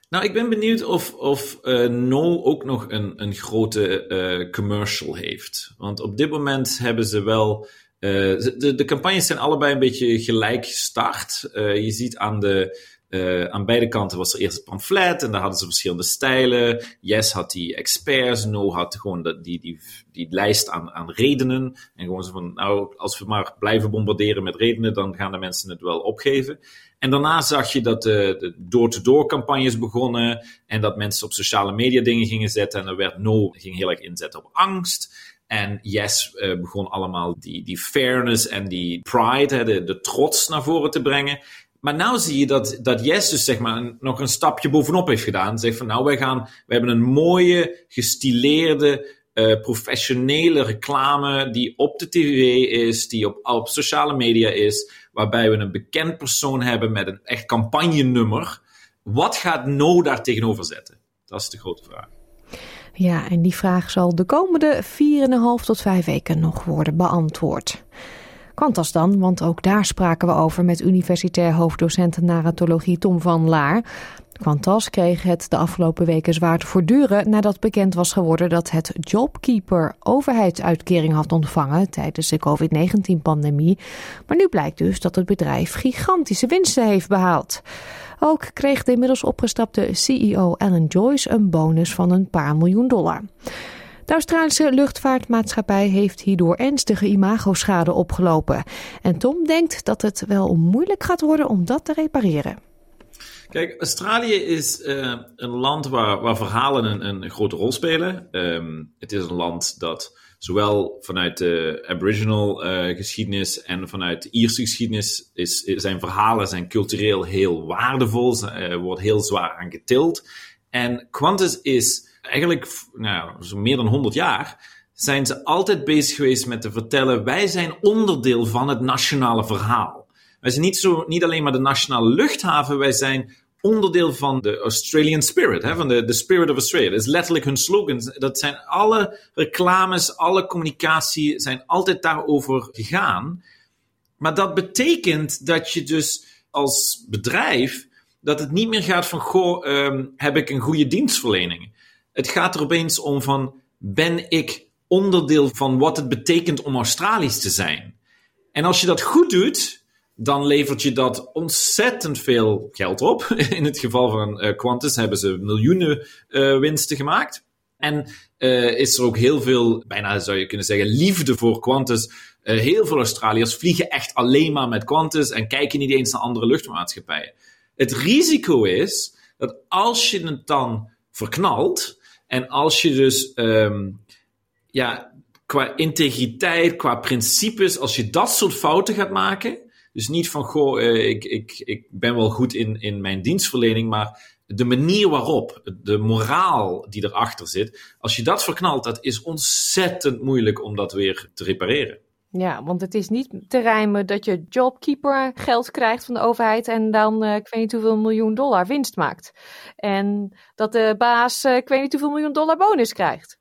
Nou, ik ben benieuwd of, of uh, No ook nog een, een grote uh, commercial heeft. Want op dit moment hebben ze wel de, de campagnes zijn allebei een beetje gelijk gestart. Uh, je ziet aan, de, uh, aan beide kanten was er eerst het pamflet en daar hadden ze verschillende stijlen. Yes had die experts, No had gewoon die, die, die lijst aan, aan redenen. En gewoon zo van, nou, als we maar blijven bombarderen met redenen, dan gaan de mensen het wel opgeven. En daarna zag je dat de, de door-to-door campagnes begonnen en dat mensen op sociale media dingen gingen zetten. En er werd No ging heel erg inzetten op angst. En Yes uh, begon allemaal die, die fairness en die pride, de, trots naar voren te brengen. Maar nu zie je dat, dat Yes dus zeg maar nog een stapje bovenop heeft gedaan. Zegt van nou, wij gaan, we hebben een mooie, gestileerde, uh, professionele reclame die op de tv is, die op, op sociale media is, waarbij we een bekend persoon hebben met een echt campagnenummer. Wat gaat No daar tegenover zetten? Dat is de grote vraag. Ja, en die vraag zal de komende 4,5 tot 5 weken nog worden beantwoord. Quantas dan, want ook daar spraken we over met universitair hoofddocent narratologie Tom van Laar. Quantas kreeg het de afgelopen weken zwaar te voortduren nadat bekend was geworden dat het Jobkeeper overheidsuitkering had ontvangen tijdens de COVID-19-pandemie. Maar nu blijkt dus dat het bedrijf gigantische winsten heeft behaald. Ook kreeg de inmiddels opgestapte CEO Alan Joyce een bonus van een paar miljoen dollar. De Australische luchtvaartmaatschappij heeft hierdoor ernstige imagoschade opgelopen. En Tom denkt dat het wel moeilijk gaat worden om dat te repareren. Kijk, Australië is uh, een land waar, waar verhalen een, een, grote rol spelen. Um, het is een land dat zowel vanuit de Aboriginal uh, geschiedenis en vanuit de Ierse geschiedenis is, zijn verhalen zijn cultureel heel waardevol, uh, wordt heel zwaar aan getild. En Qantas is eigenlijk nou, zo meer dan 100 jaar zijn ze altijd bezig geweest met te vertellen: wij zijn onderdeel van het nationale verhaal. Wij zijn niet, zo, niet alleen maar de nationale luchthaven, wij zijn onderdeel van de Australian spirit, hè, van de, de spirit of Australia. Dat is letterlijk hun slogan. Dat zijn alle reclames, alle communicatie zijn altijd daarover gegaan. Maar dat betekent dat je dus als bedrijf, dat het niet meer gaat van, goh, um, heb ik een goede dienstverlening? Het gaat er opeens om van, ben ik onderdeel van wat het betekent om Australisch te zijn? En als je dat goed doet, dan levert je dat ontzettend veel geld op. In het geval van uh, Qantas hebben ze miljoenen uh, winsten gemaakt. En uh, is er ook heel veel, bijna zou je kunnen zeggen, liefde voor Qantas. heel veel Australiërs vliegen echt alleen maar met Qantas en kijken niet eens naar andere luchtmaatschappijen. Het risico is dat als je het dan verknalt en als je dus um, ja, qua integriteit, qua principes, als je dat soort fouten gaat maken, dus niet van, goh, uh, ik, ik, ik ben wel goed in, in mijn dienstverlening, maar de manier waarop, de moraal die erachter zit, als je dat verknalt, dat is ontzettend moeilijk om dat weer te repareren. Ja, want het is niet te rijmen dat je jobkeeper geld krijgt van de overheid en dan uh, ik weet niet hoeveel miljoen dollar winst maakt. En dat de baas uh, ik weet niet hoeveel miljoen dollar bonus krijgt.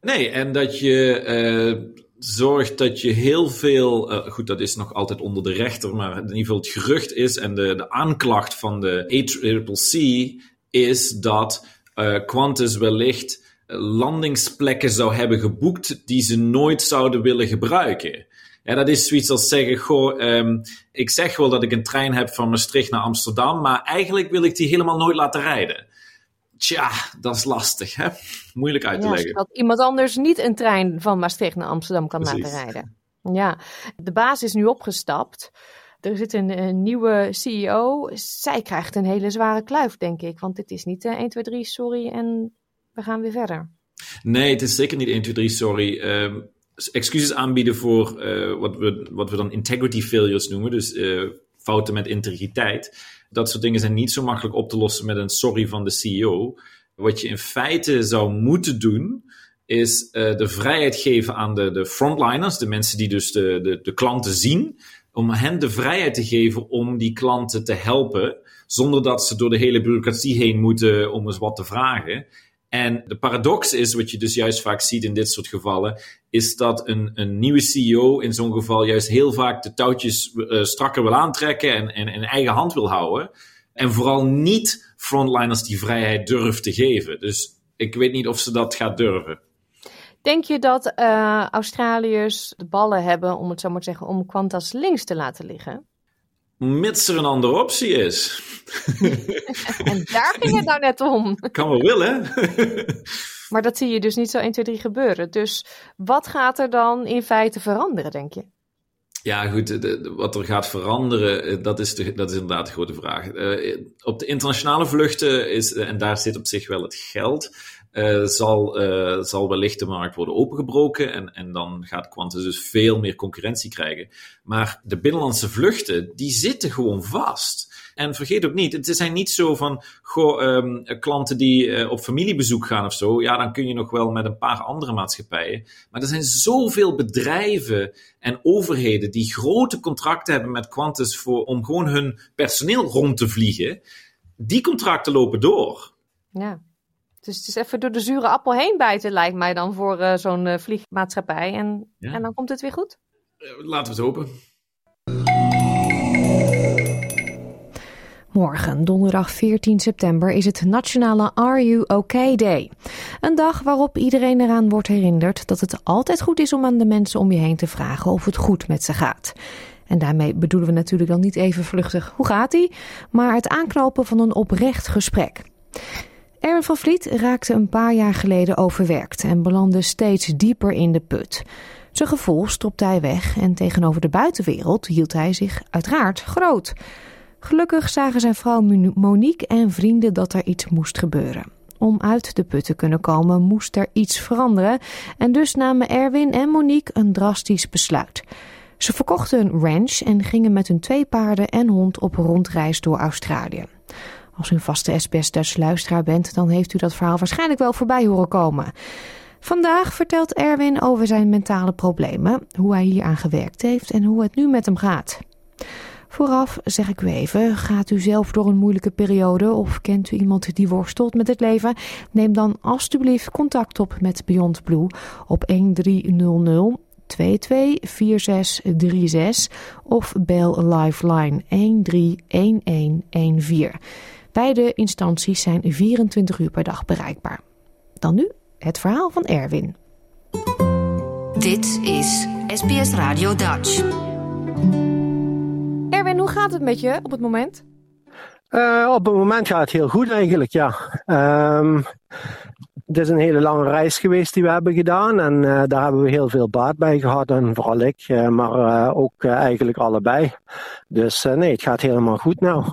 Nee, en dat je uh, zorgt dat je heel veel. Uh, goed, dat is nog altijd onder de rechter, maar in ieder geval het gerucht is en de, de aanklacht van de ACCC is dat uh, Qantas wellicht landingsplekken zou hebben geboekt die ze nooit zouden willen gebruiken. Ja, dat is zoiets als zeggen: Goh, um, ik zeg wel dat ik een trein heb van Maastricht naar Amsterdam, maar eigenlijk wil ik die helemaal nooit laten rijden. Tja, dat is lastig, hè? Moeilijk uit te ja, leggen. Dat iemand anders niet een trein van Maastricht naar Amsterdam kan Precies. laten rijden. Ja, de baas is nu opgestapt. Er zit een, een, nieuwe CEO. Zij krijgt een hele zware kluif, denk ik. Want dit is niet uh, 1, 2, 3, sorry en we gaan weer verder. Nee, het is zeker niet 1, 2, 3, sorry. Uh, excuses aanbieden voor uh, wat, we, wat we dan integrity failures noemen. Dus uh, fouten met integriteit dat soort dingen zijn niet zo makkelijk op te lossen met een sorry van de CEO. Wat je in feite zou moeten doen, is uh, de vrijheid geven aan de, de frontliners, de mensen die dus de, de, de klanten zien, om hen de vrijheid te geven om die klanten te helpen, zonder dat ze door de hele bureaucratie heen moeten om eens wat te vragen. En de paradox is, wat je dus juist vaak ziet in dit soort gevallen, is dat een, een nieuwe CEO in zo'n geval juist heel vaak de touwtjes uh, strakker wil aantrekken en, en in eigen hand wil houden. En vooral niet frontliners die vrijheid durft te geven. Dus ik weet niet of ze dat gaat durven. Denk je dat uh, Australiërs de ballen hebben, om het zo maar te zeggen, om Qantas links te laten liggen? Mits er een andere optie is. en daar ging het nou net om. Kan wel willen. maar dat zie je dus niet zo 1, 2, 3 gebeuren. Dus wat gaat er dan in feite veranderen, denk je? Ja, goed, de, de, wat er gaat veranderen, eh, dat is, de, dat is inderdaad de grote vraag. Uh, op de internationale vluchten is, en daar zit op zich wel het geld, uh, zal, uh, zal wellicht de markt worden opengebroken en, en dan gaat Qantas dus veel meer concurrentie krijgen. Maar de binnenlandse vluchten, die zitten gewoon vast. En vergeet ook niet, het zijn niet zo van um, klanten die uh, op familiebezoek gaan of zo. Ja, dan kun je nog wel met een paar andere maatschappijen. Maar er zijn zoveel bedrijven en overheden die grote contracten hebben met Qantas voor, om gewoon hun personeel rond te vliegen. Die contracten lopen door. Ja. Dus het is even door de zure appel heen bijten, lijkt mij dan voor uh, zo'n uh, vliegmaatschappij. En, ja. en dan komt het weer goed? Laten we het hopen. Morgen, donderdag 14 september, is het Nationale Are You OK Day. Een dag waarop iedereen eraan wordt herinnerd dat het altijd goed is om aan de mensen om je heen te vragen of het goed met ze gaat. En daarmee bedoelen we natuurlijk dan niet even vluchtig hoe gaat-ie, maar het aanknopen van een oprecht gesprek. Erwin van Vliet raakte een paar jaar geleden overwerkt en belandde steeds dieper in de put. Zijn gevoel stopte hij weg en tegenover de buitenwereld hield hij zich uiteraard groot. Gelukkig zagen zijn vrouw Monique en vrienden dat er iets moest gebeuren. Om uit de put te kunnen komen moest er iets veranderen en dus namen Erwin en Monique een drastisch besluit. Ze verkochten een ranch en gingen met hun twee paarden en hond op rondreis door Australië. Als u een vaste SBS Dutch luisteraar bent, dan heeft u dat verhaal waarschijnlijk wel voorbij horen komen. Vandaag vertelt Erwin over zijn mentale problemen, hoe hij hier aan gewerkt heeft en hoe het nu met hem gaat. Vooraf zeg ik u even, gaat u zelf door een moeilijke periode of kent u iemand die worstelt met het leven? Neem dan alstublieft contact op met Beyond Blue op 1300 224636 of bel Lifeline 131114. Beide instanties zijn 24 uur per dag bereikbaar. Dan nu het verhaal van Erwin. Dit is SBS Radio Dutch. Erwin, hoe gaat het met je op het moment? Uh, op het moment gaat het heel goed eigenlijk, ja. Um, het is een hele lange reis geweest die we hebben gedaan en uh, daar hebben we heel veel baat bij gehad en vooral ik, uh, maar ook eigenlijk allebei. Dus nee, het gaat helemaal goed nou.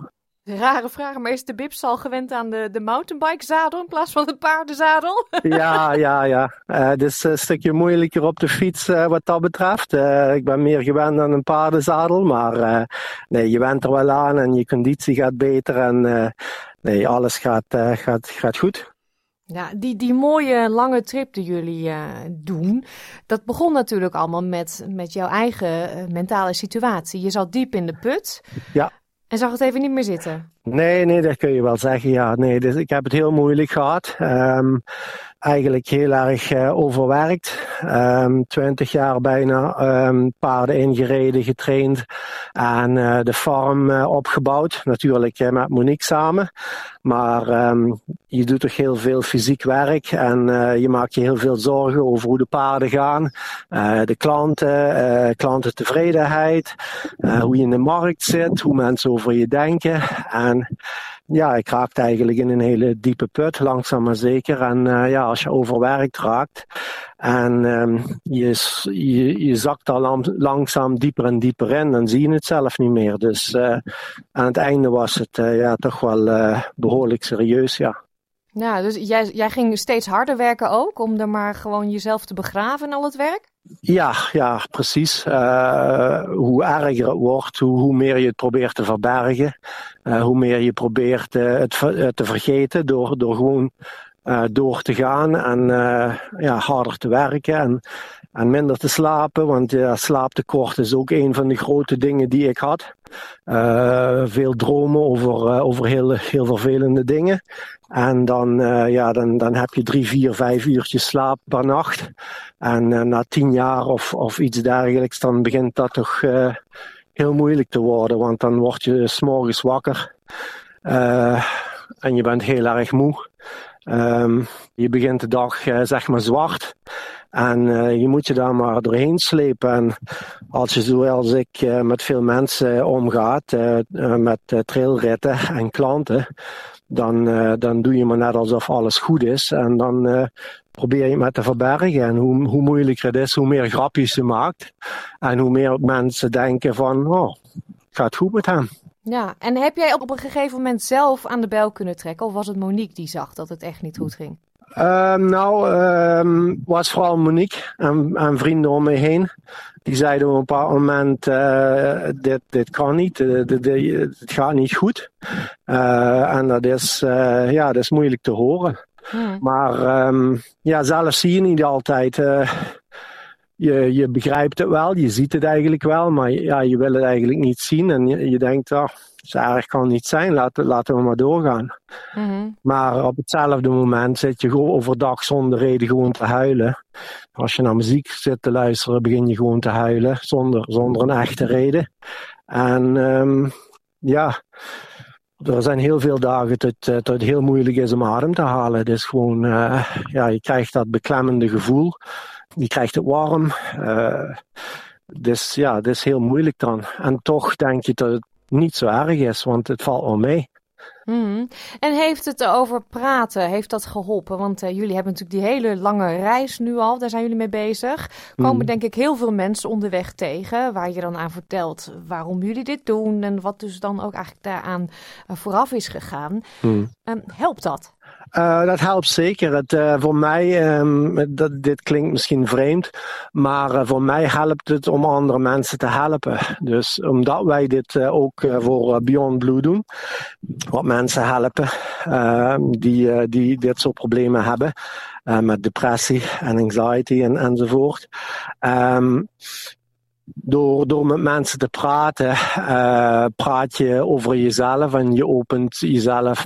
Rare vraag, maar is de Bips al gewend aan de, de mountainbike zadel in plaats van de paardenzadel? ja, ja, ja. Uh, het is een stukje moeilijker op de fiets uh, wat dat betreft. Uh, ik ben meer gewend aan een paardenzadel, maar nee, je went er wel aan en je conditie gaat beter en nee, alles gaat, gaat, gaat goed. Ja, die, die mooie lange trip die jullie doen, dat begon natuurlijk allemaal met, met jouw eigen mentale situatie. Je zat diep in de put. Ja. En zag het even niet meer zitten? Nee, nee, dat kun je wel zeggen. Ja, nee, dus ik heb het heel moeilijk gehad. Um, eigenlijk heel erg uh, overwerkt. Um, twintig jaar bijna um, paarden ingereden, getraind en uh, de farm uh, opgebouwd. Natuurlijk met Monique samen. Maar um, je doet toch heel veel fysiek werk en je maakt je heel veel zorgen over hoe de paarden gaan. de klanten, klantentevredenheid, hoe je in de markt zit, hoe mensen over je denken. En ja, ik raakte eigenlijk in een hele diepe put, langzaam maar zeker. En uh, ja, als je overwerkt raakt en um, je, je, je zakt al langzaam dieper en dieper in, dan zie je het zelf niet meer. Dus uh, aan het einde was het uh, ja, toch wel behoorlijk serieus, ja. Ja, dus jij, jij ging steeds harder werken ook, om er maar gewoon jezelf te begraven al het werk? Ja, ja, precies. Uh, hoe erger het wordt, hoe, meer je het probeert te verbergen. Uh, hoe meer je probeert uh, het te vergeten door, door gewoon door te gaan en ja, harder te werken en, en minder te slapen. Want slaaptekort is ook een van de grote dingen die ik had. veel dromen over, over heel, heel vervelende dingen. En dan, uh, ja, dan, dan heb je drie, vier, vijf uurtjes slaap per nacht. En uh, na tien jaar of, of iets dergelijks, dan begint dat toch uh, heel moeilijk te worden. Want dan word je s'morgens wakker. en je bent heel erg moe. Um, je begint de dag zeg maar zwart. En je moet je daar maar doorheen slepen. En als je zoals ik met veel mensen omgaat, met trailritten en klanten, dan, uh, dan doe je maar net alsof alles goed is. En dan uh, probeer je het maar te verbergen. En hoe, hoe moeilijker het is, hoe meer grapjes je maakt. En hoe meer mensen denken van, oh, het gaat goed met hem. Ja, en heb jij op een gegeven moment zelf aan de bel kunnen trekken? Of was het Monique die zag dat het echt niet goed ging? Um, nou, um, was vooral Monique en, en, vrienden om me heen. Die zeiden op een bepaald moment: uh, dit, dit kan niet, dit, dit, het gaat niet goed. Uh, en dat is, ja, dat is moeilijk te horen. Hmm. Maar um, ja, zelf zie je niet altijd. je, je begrijpt het wel, je ziet het eigenlijk wel, maar ja, je wil het eigenlijk niet zien. En je, je denkt, oh, erg kan niet zijn, laten, laten we maar doorgaan. Mm-hmm. Maar op hetzelfde moment zit je gewoon overdag zonder reden gewoon te huilen. Als je naar muziek zit te luisteren, begin je gewoon te huilen zonder, zonder een echte reden. En um, ja, er zijn heel veel dagen dat, dat het heel moeilijk is om adem te halen. Het is gewoon, uh, ja, je krijgt dat beklemmende gevoel. Je krijgt het warm. Uh, dus ja, het is heel moeilijk dan. En toch denk je dat het niet zo erg is, want het valt wel mee. Mm. En heeft het over praten, heeft dat geholpen? Want uh, jullie hebben natuurlijk die hele lange reis nu al, daar zijn jullie mee bezig. Komen mm. denk ik heel veel mensen onderweg tegen, waar je dan aan vertelt waarom jullie dit doen en wat dus dan ook eigenlijk daaraan uh, vooraf is gegaan. Mm. Um, helpt dat? Uh, dat helpt zeker. Uh, voor mij, um, dat, dit klinkt misschien vreemd, maar uh, voor mij helpt het om andere mensen te helpen. Dus omdat wij dit ook voor Beyond Blue doen, wat mensen helpen ehm, die, die dit soort problemen hebben, met depressie en anxiety en, enzovoort. Um, door, door met mensen te praten, praat je over jezelf en je opent jezelf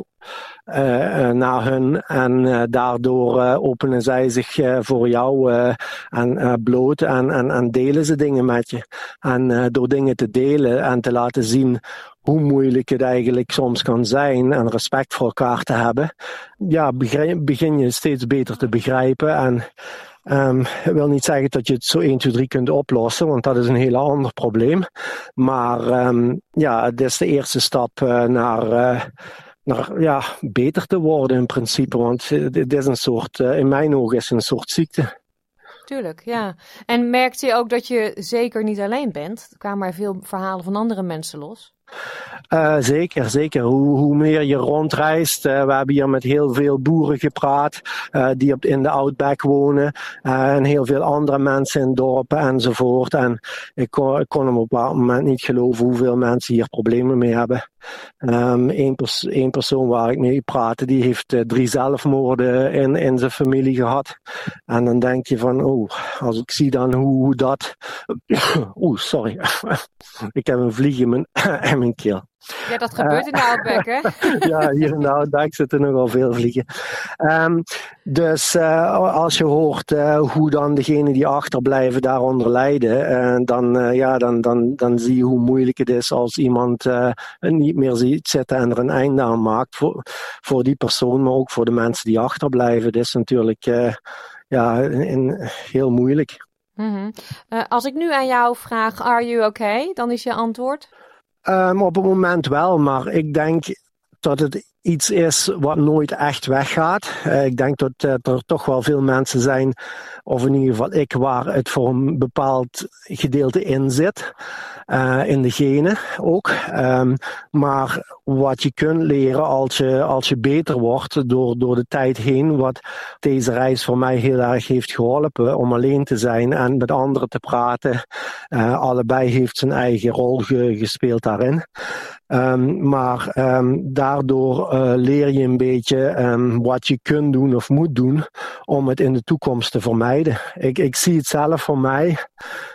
naar hun. En uh, daardoor openen zij zich voor jou en bloot en, en, en delen ze dingen met je. En door dingen te delen en te laten zien hoe moeilijk het eigenlijk soms kan zijn en respect voor elkaar te hebben, ja, begin je steeds beter te begrijpen. En Um, ik wil niet zeggen dat je het zo 1, 2, 3 kunt oplossen, want dat is een heel ander probleem. Maar um, ja, het is de eerste stap naar, naar ja, beter te worden in principe. Want het is een soort, uh, in mijn ogen is het een soort ziekte. Tuurlijk, ja. En merkte je ook dat je zeker niet alleen bent? Er kwamen er veel verhalen van andere mensen los. Uh, zeker, zeker. Hoe, hoe, meer je rondreist. Uh, we hebben hier met heel veel boeren gepraat uh, die op, in de Outback wonen. en heel veel andere mensen in dorpen enzovoort. En ik kon, ik kon op een bepaald moment niet geloven hoeveel mensen hier problemen mee hebben. Um, Eén pers persoon waar ik mee praatte, die heeft drie zelfmoorden in, in zijn familie gehad. En dan denk je van, oh, als ik zie dan hoe, dat... Oeh, sorry. ik heb een vlieg in mijn mijn keel. Ja, dat gebeurt in de Outback, hè? ja, hier in de Outback zitten nogal veel vliegen. Um, dus uh, als je hoort uh, hoe dan degenen die achterblijven daaronder lijden, uh, dan, ja, dan, dan, dan zie je hoe moeilijk het is als iemand niet meer ziet zitten en er een einde aan maakt. Voor, voor die persoon, maar ook voor de mensen die achterblijven. Dat is natuurlijk ja, in, heel moeilijk. Mm -hmm. als ik nu aan jou vraag, are you okay? Dan is je antwoord? Um, op het moment wel, maar ik denk dat het iets is wat nooit echt weggaat. Uh, ik denk dat uh, er toch wel veel mensen zijn, of in ieder geval ik, waar het voor een bepaald gedeelte in zit. Uh, in de genen ook. Um, maar wat je kunt leren als je, als je beter wordt door, door de tijd heen, wat deze reis voor mij heel erg heeft geholpen om alleen te zijn en met anderen te praten. allebei heeft zijn eigen rol ge, gespeeld daarin. Um, maar um, daardoor uh, leer je een beetje um, wat je kunt doen of moet doen om het in de toekomst te vermijden. Ik, ik zie het zelf voor mij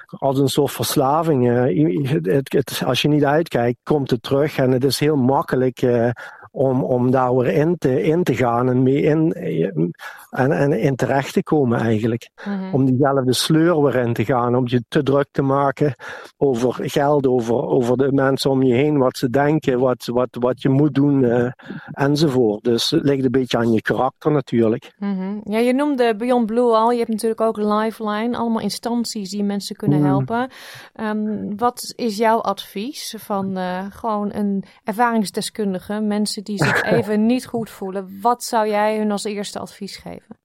als een soort verslaving. Uh, het, als je niet uitkijkt, komt het terug en het is heel makkelijk uh, om, om daar weer in te, in te gaan en mee in, en, en in terecht te komen eigenlijk. Mm-hmm. Om diezelfde sleur weer in te gaan, om je te druk te maken over geld, over, over de mensen om je heen, wat ze denken, wat, wat, wat je moet doen uh, enzovoort. Dus het ligt een beetje aan je karakter natuurlijk. Mm-hmm. Ja, je noemde Beyond Blue al, je hebt natuurlijk ook Lifeline, allemaal instanties die mensen kunnen mm. helpen. Um, wat is jouw advies van uh, gewoon een ervaringsdeskundige, mensen die zich even niet goed voelen? Wat zou jij hun als eerste advies geven?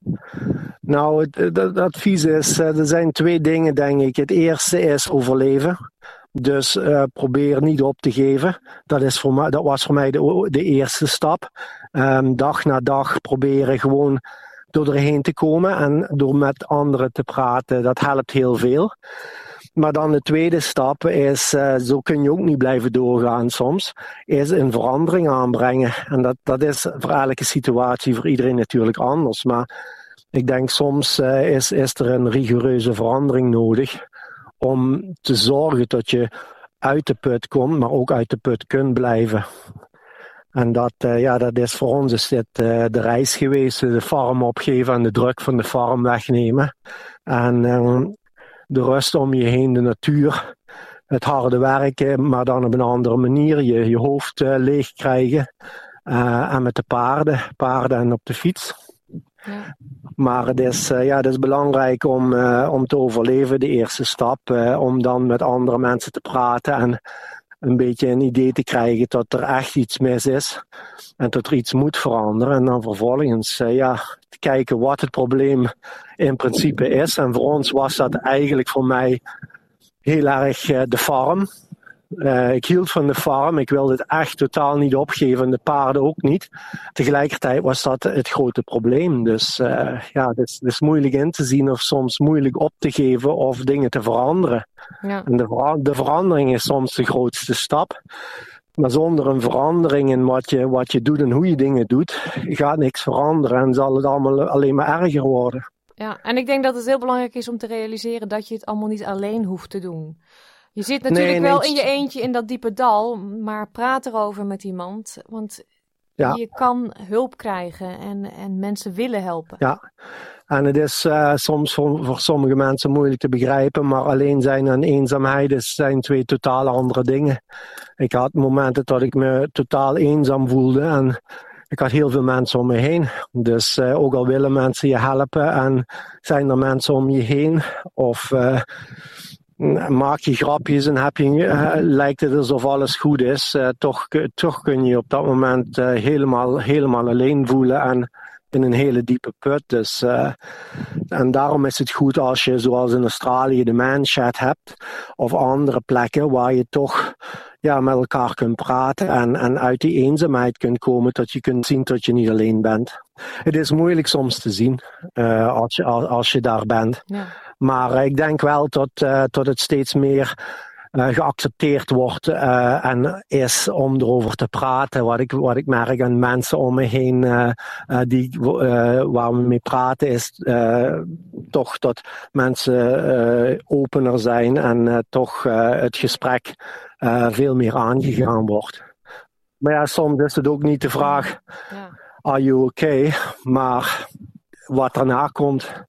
Nou, het, het, advies is, eh, er zijn twee dingen denk ik. Het eerste is overleven. Dus uh, probeer niet op te geven. Dat, is voor mij, dat was voor mij de, de eerste stap. Um, dag na dag proberen gewoon door erheen te komen en door met anderen te praten. Dat helpt heel veel. Maar dan de tweede stap is, uh, zo kun je ook niet blijven doorgaan soms, is een verandering aanbrengen. En dat, dat is voor elke situatie voor iedereen natuurlijk anders. Maar ik denk soms uh, is, is er een rigoureuze verandering nodig om te zorgen dat je uit de put komt, maar ook uit de put kunt blijven. En dat, uh, ja, dat is voor ons de reis geweest, de farm opgeven en de druk van de farm wegnemen. En uh, de rust om je heen, de natuur, het harde werken, maar dan op een andere manier. Je, je hoofd uh, leeg krijgen. Uh, en met de paarden, paarden en op de fiets. Ja. Maar het is, uh, ja, het is belangrijk om, om te overleven, de eerste stap. om dan met andere mensen te praten en een beetje een idee te krijgen dat er echt iets mis is. En dat er iets moet veranderen. En dan vervolgens ja, te kijken wat het probleem in principe is. En voor ons was dat eigenlijk voor mij heel erg uh, de farm. Uh, ik hield van de farm. Ik wilde het echt totaal niet opgeven. De paarden ook niet. Tegelijkertijd was dat het grote probleem. Dus uh, ja, het is, het is, moeilijk in te zien of soms moeilijk op te geven of dingen te veranderen. Ja. En de, de verandering is soms de grootste stap. Maar zonder een verandering in wat je, wat je doet en hoe je dingen doet, gaat niks veranderen en zal het allemaal alleen maar erger worden. Ja, en ik denk dat het heel belangrijk is om te realiseren dat je het allemaal niet alleen hoeft te doen. Je zit natuurlijk wel in je eentje in dat diepe dal, maar praat erover met iemand. Want ja. je kan hulp krijgen en, en mensen willen helpen. Ja, en het is uh, soms voor, voor, sommige mensen moeilijk te begrijpen, maar alleen zijn en eenzaamheid zijn twee totaal andere dingen. Ik had momenten dat ik me totaal eenzaam voelde en ik had heel veel mensen om me heen. Dus uh, ook al willen mensen je helpen en zijn er mensen om je heen of uh, maak je grapjes en heb je, uh, lijkt het alsof alles goed is, toch, toch kun je op dat moment helemaal, helemaal alleen voelen en in een hele diepe put. Dus, en daarom is het goed als je, zoals in Australië, de manchat hebt, of andere plekken waar je toch ja, met elkaar kunt praten en, en uit die eenzaamheid kunt komen, dat je kunt zien dat je niet alleen bent. Het is moeilijk soms te zien als, je, als, je daar bent. Ja. Maar ik denk wel dat, uh, dat het steeds meer uh, geaccepteerd wordt uh, en is om erover te praten. Wat ik, wat ik merk aan mensen om me heen uh, die, waar we mee praten, is toch dat mensen opener zijn en toch het gesprek veel meer aangegaan wordt. Maar ja, soms is het ook niet de vraag: ja. are you okay? Maar wat daarna komt.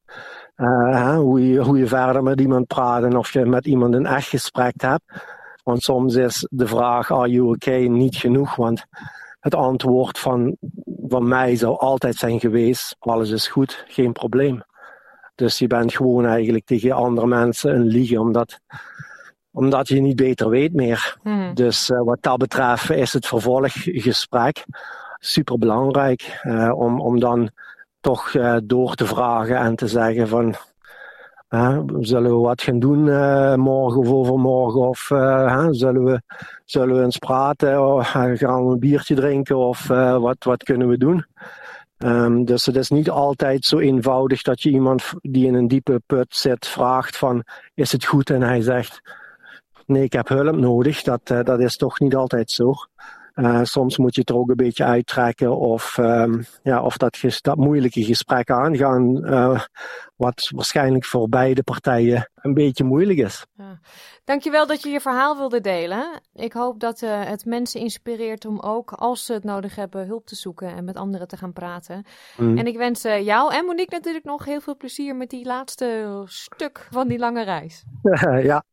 Uh, hoe, je, hoe je verder met iemand praat en of je met iemand een echt gesprek hebt. Want soms is de vraag, are you okay, niet genoeg. Want het antwoord van, van mij zou altijd zijn geweest, alles is goed, geen probleem. Dus je bent gewoon eigenlijk tegen andere mensen een liegen, omdat, omdat je niet beter weet meer. Hmm. Dus uh, wat dat betreft is het vervolggesprek super belangrijk uh, om, om dan toch uh, door te vragen en te zeggen van zullen we wat gaan doen uh, morgen of overmorgen of zullen, we, zullen we eens praten of gaan we een biertje drinken of wat, wat kunnen we doen. Um, dus het is niet altijd zo eenvoudig dat je iemand die in een diepe put zit vraagt van is het goed en hij zegt nee ik heb hulp nodig. Dat, dat is toch niet altijd zo. Uh, soms moet je het er ook een beetje uittrekken of, um, ja, of dat, dat moeilijke gesprek aangaan, uh, wat waarschijnlijk voor beide partijen een beetje moeilijk is. Ja. Dankjewel dat je je verhaal wilde delen. Ik hoop dat uh, het mensen inspireert om ook, als ze het nodig hebben, hulp te zoeken en met anderen te gaan praten. Mm. En ik wens jou en Monique natuurlijk nog heel veel plezier met die laatste stuk van die lange reis. ja,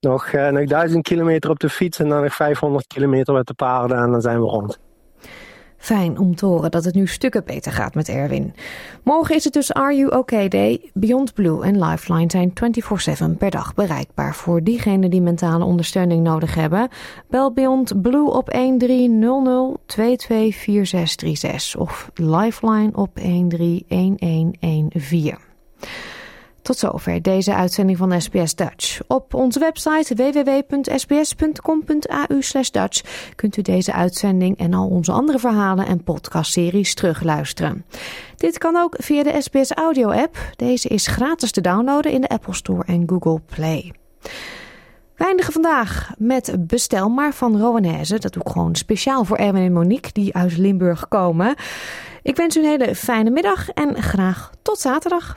nog, uh, nog 1000 kilometer op de fiets en dan nog 500 kilometer met de paarden en dan zijn we rond. Fijn om te horen dat het nu stukken beter gaat met Erwin. Morgen is het dus Are You OK Day. Beyond Blue en Lifeline zijn 24-7 per dag bereikbaar voor diegenen die mentale ondersteuning nodig hebben. Bel Beyond Blue op 1300 224636 of Lifeline op 131114. Tot zover deze uitzending van SBS Dutch. Op onze website www.sbs.com.au Dutch kunt u deze uitzending en al onze andere verhalen en podcastseries terugluisteren. Dit kan ook via de SBS Audio app. Deze is gratis te downloaden in de Apple Store en Google Play. We eindigen vandaag met Bestel maar van Rowanese. Dat doe ik gewoon speciaal voor Erwin en Monique die uit Limburg komen. Ik wens u een hele fijne middag en graag tot zaterdag.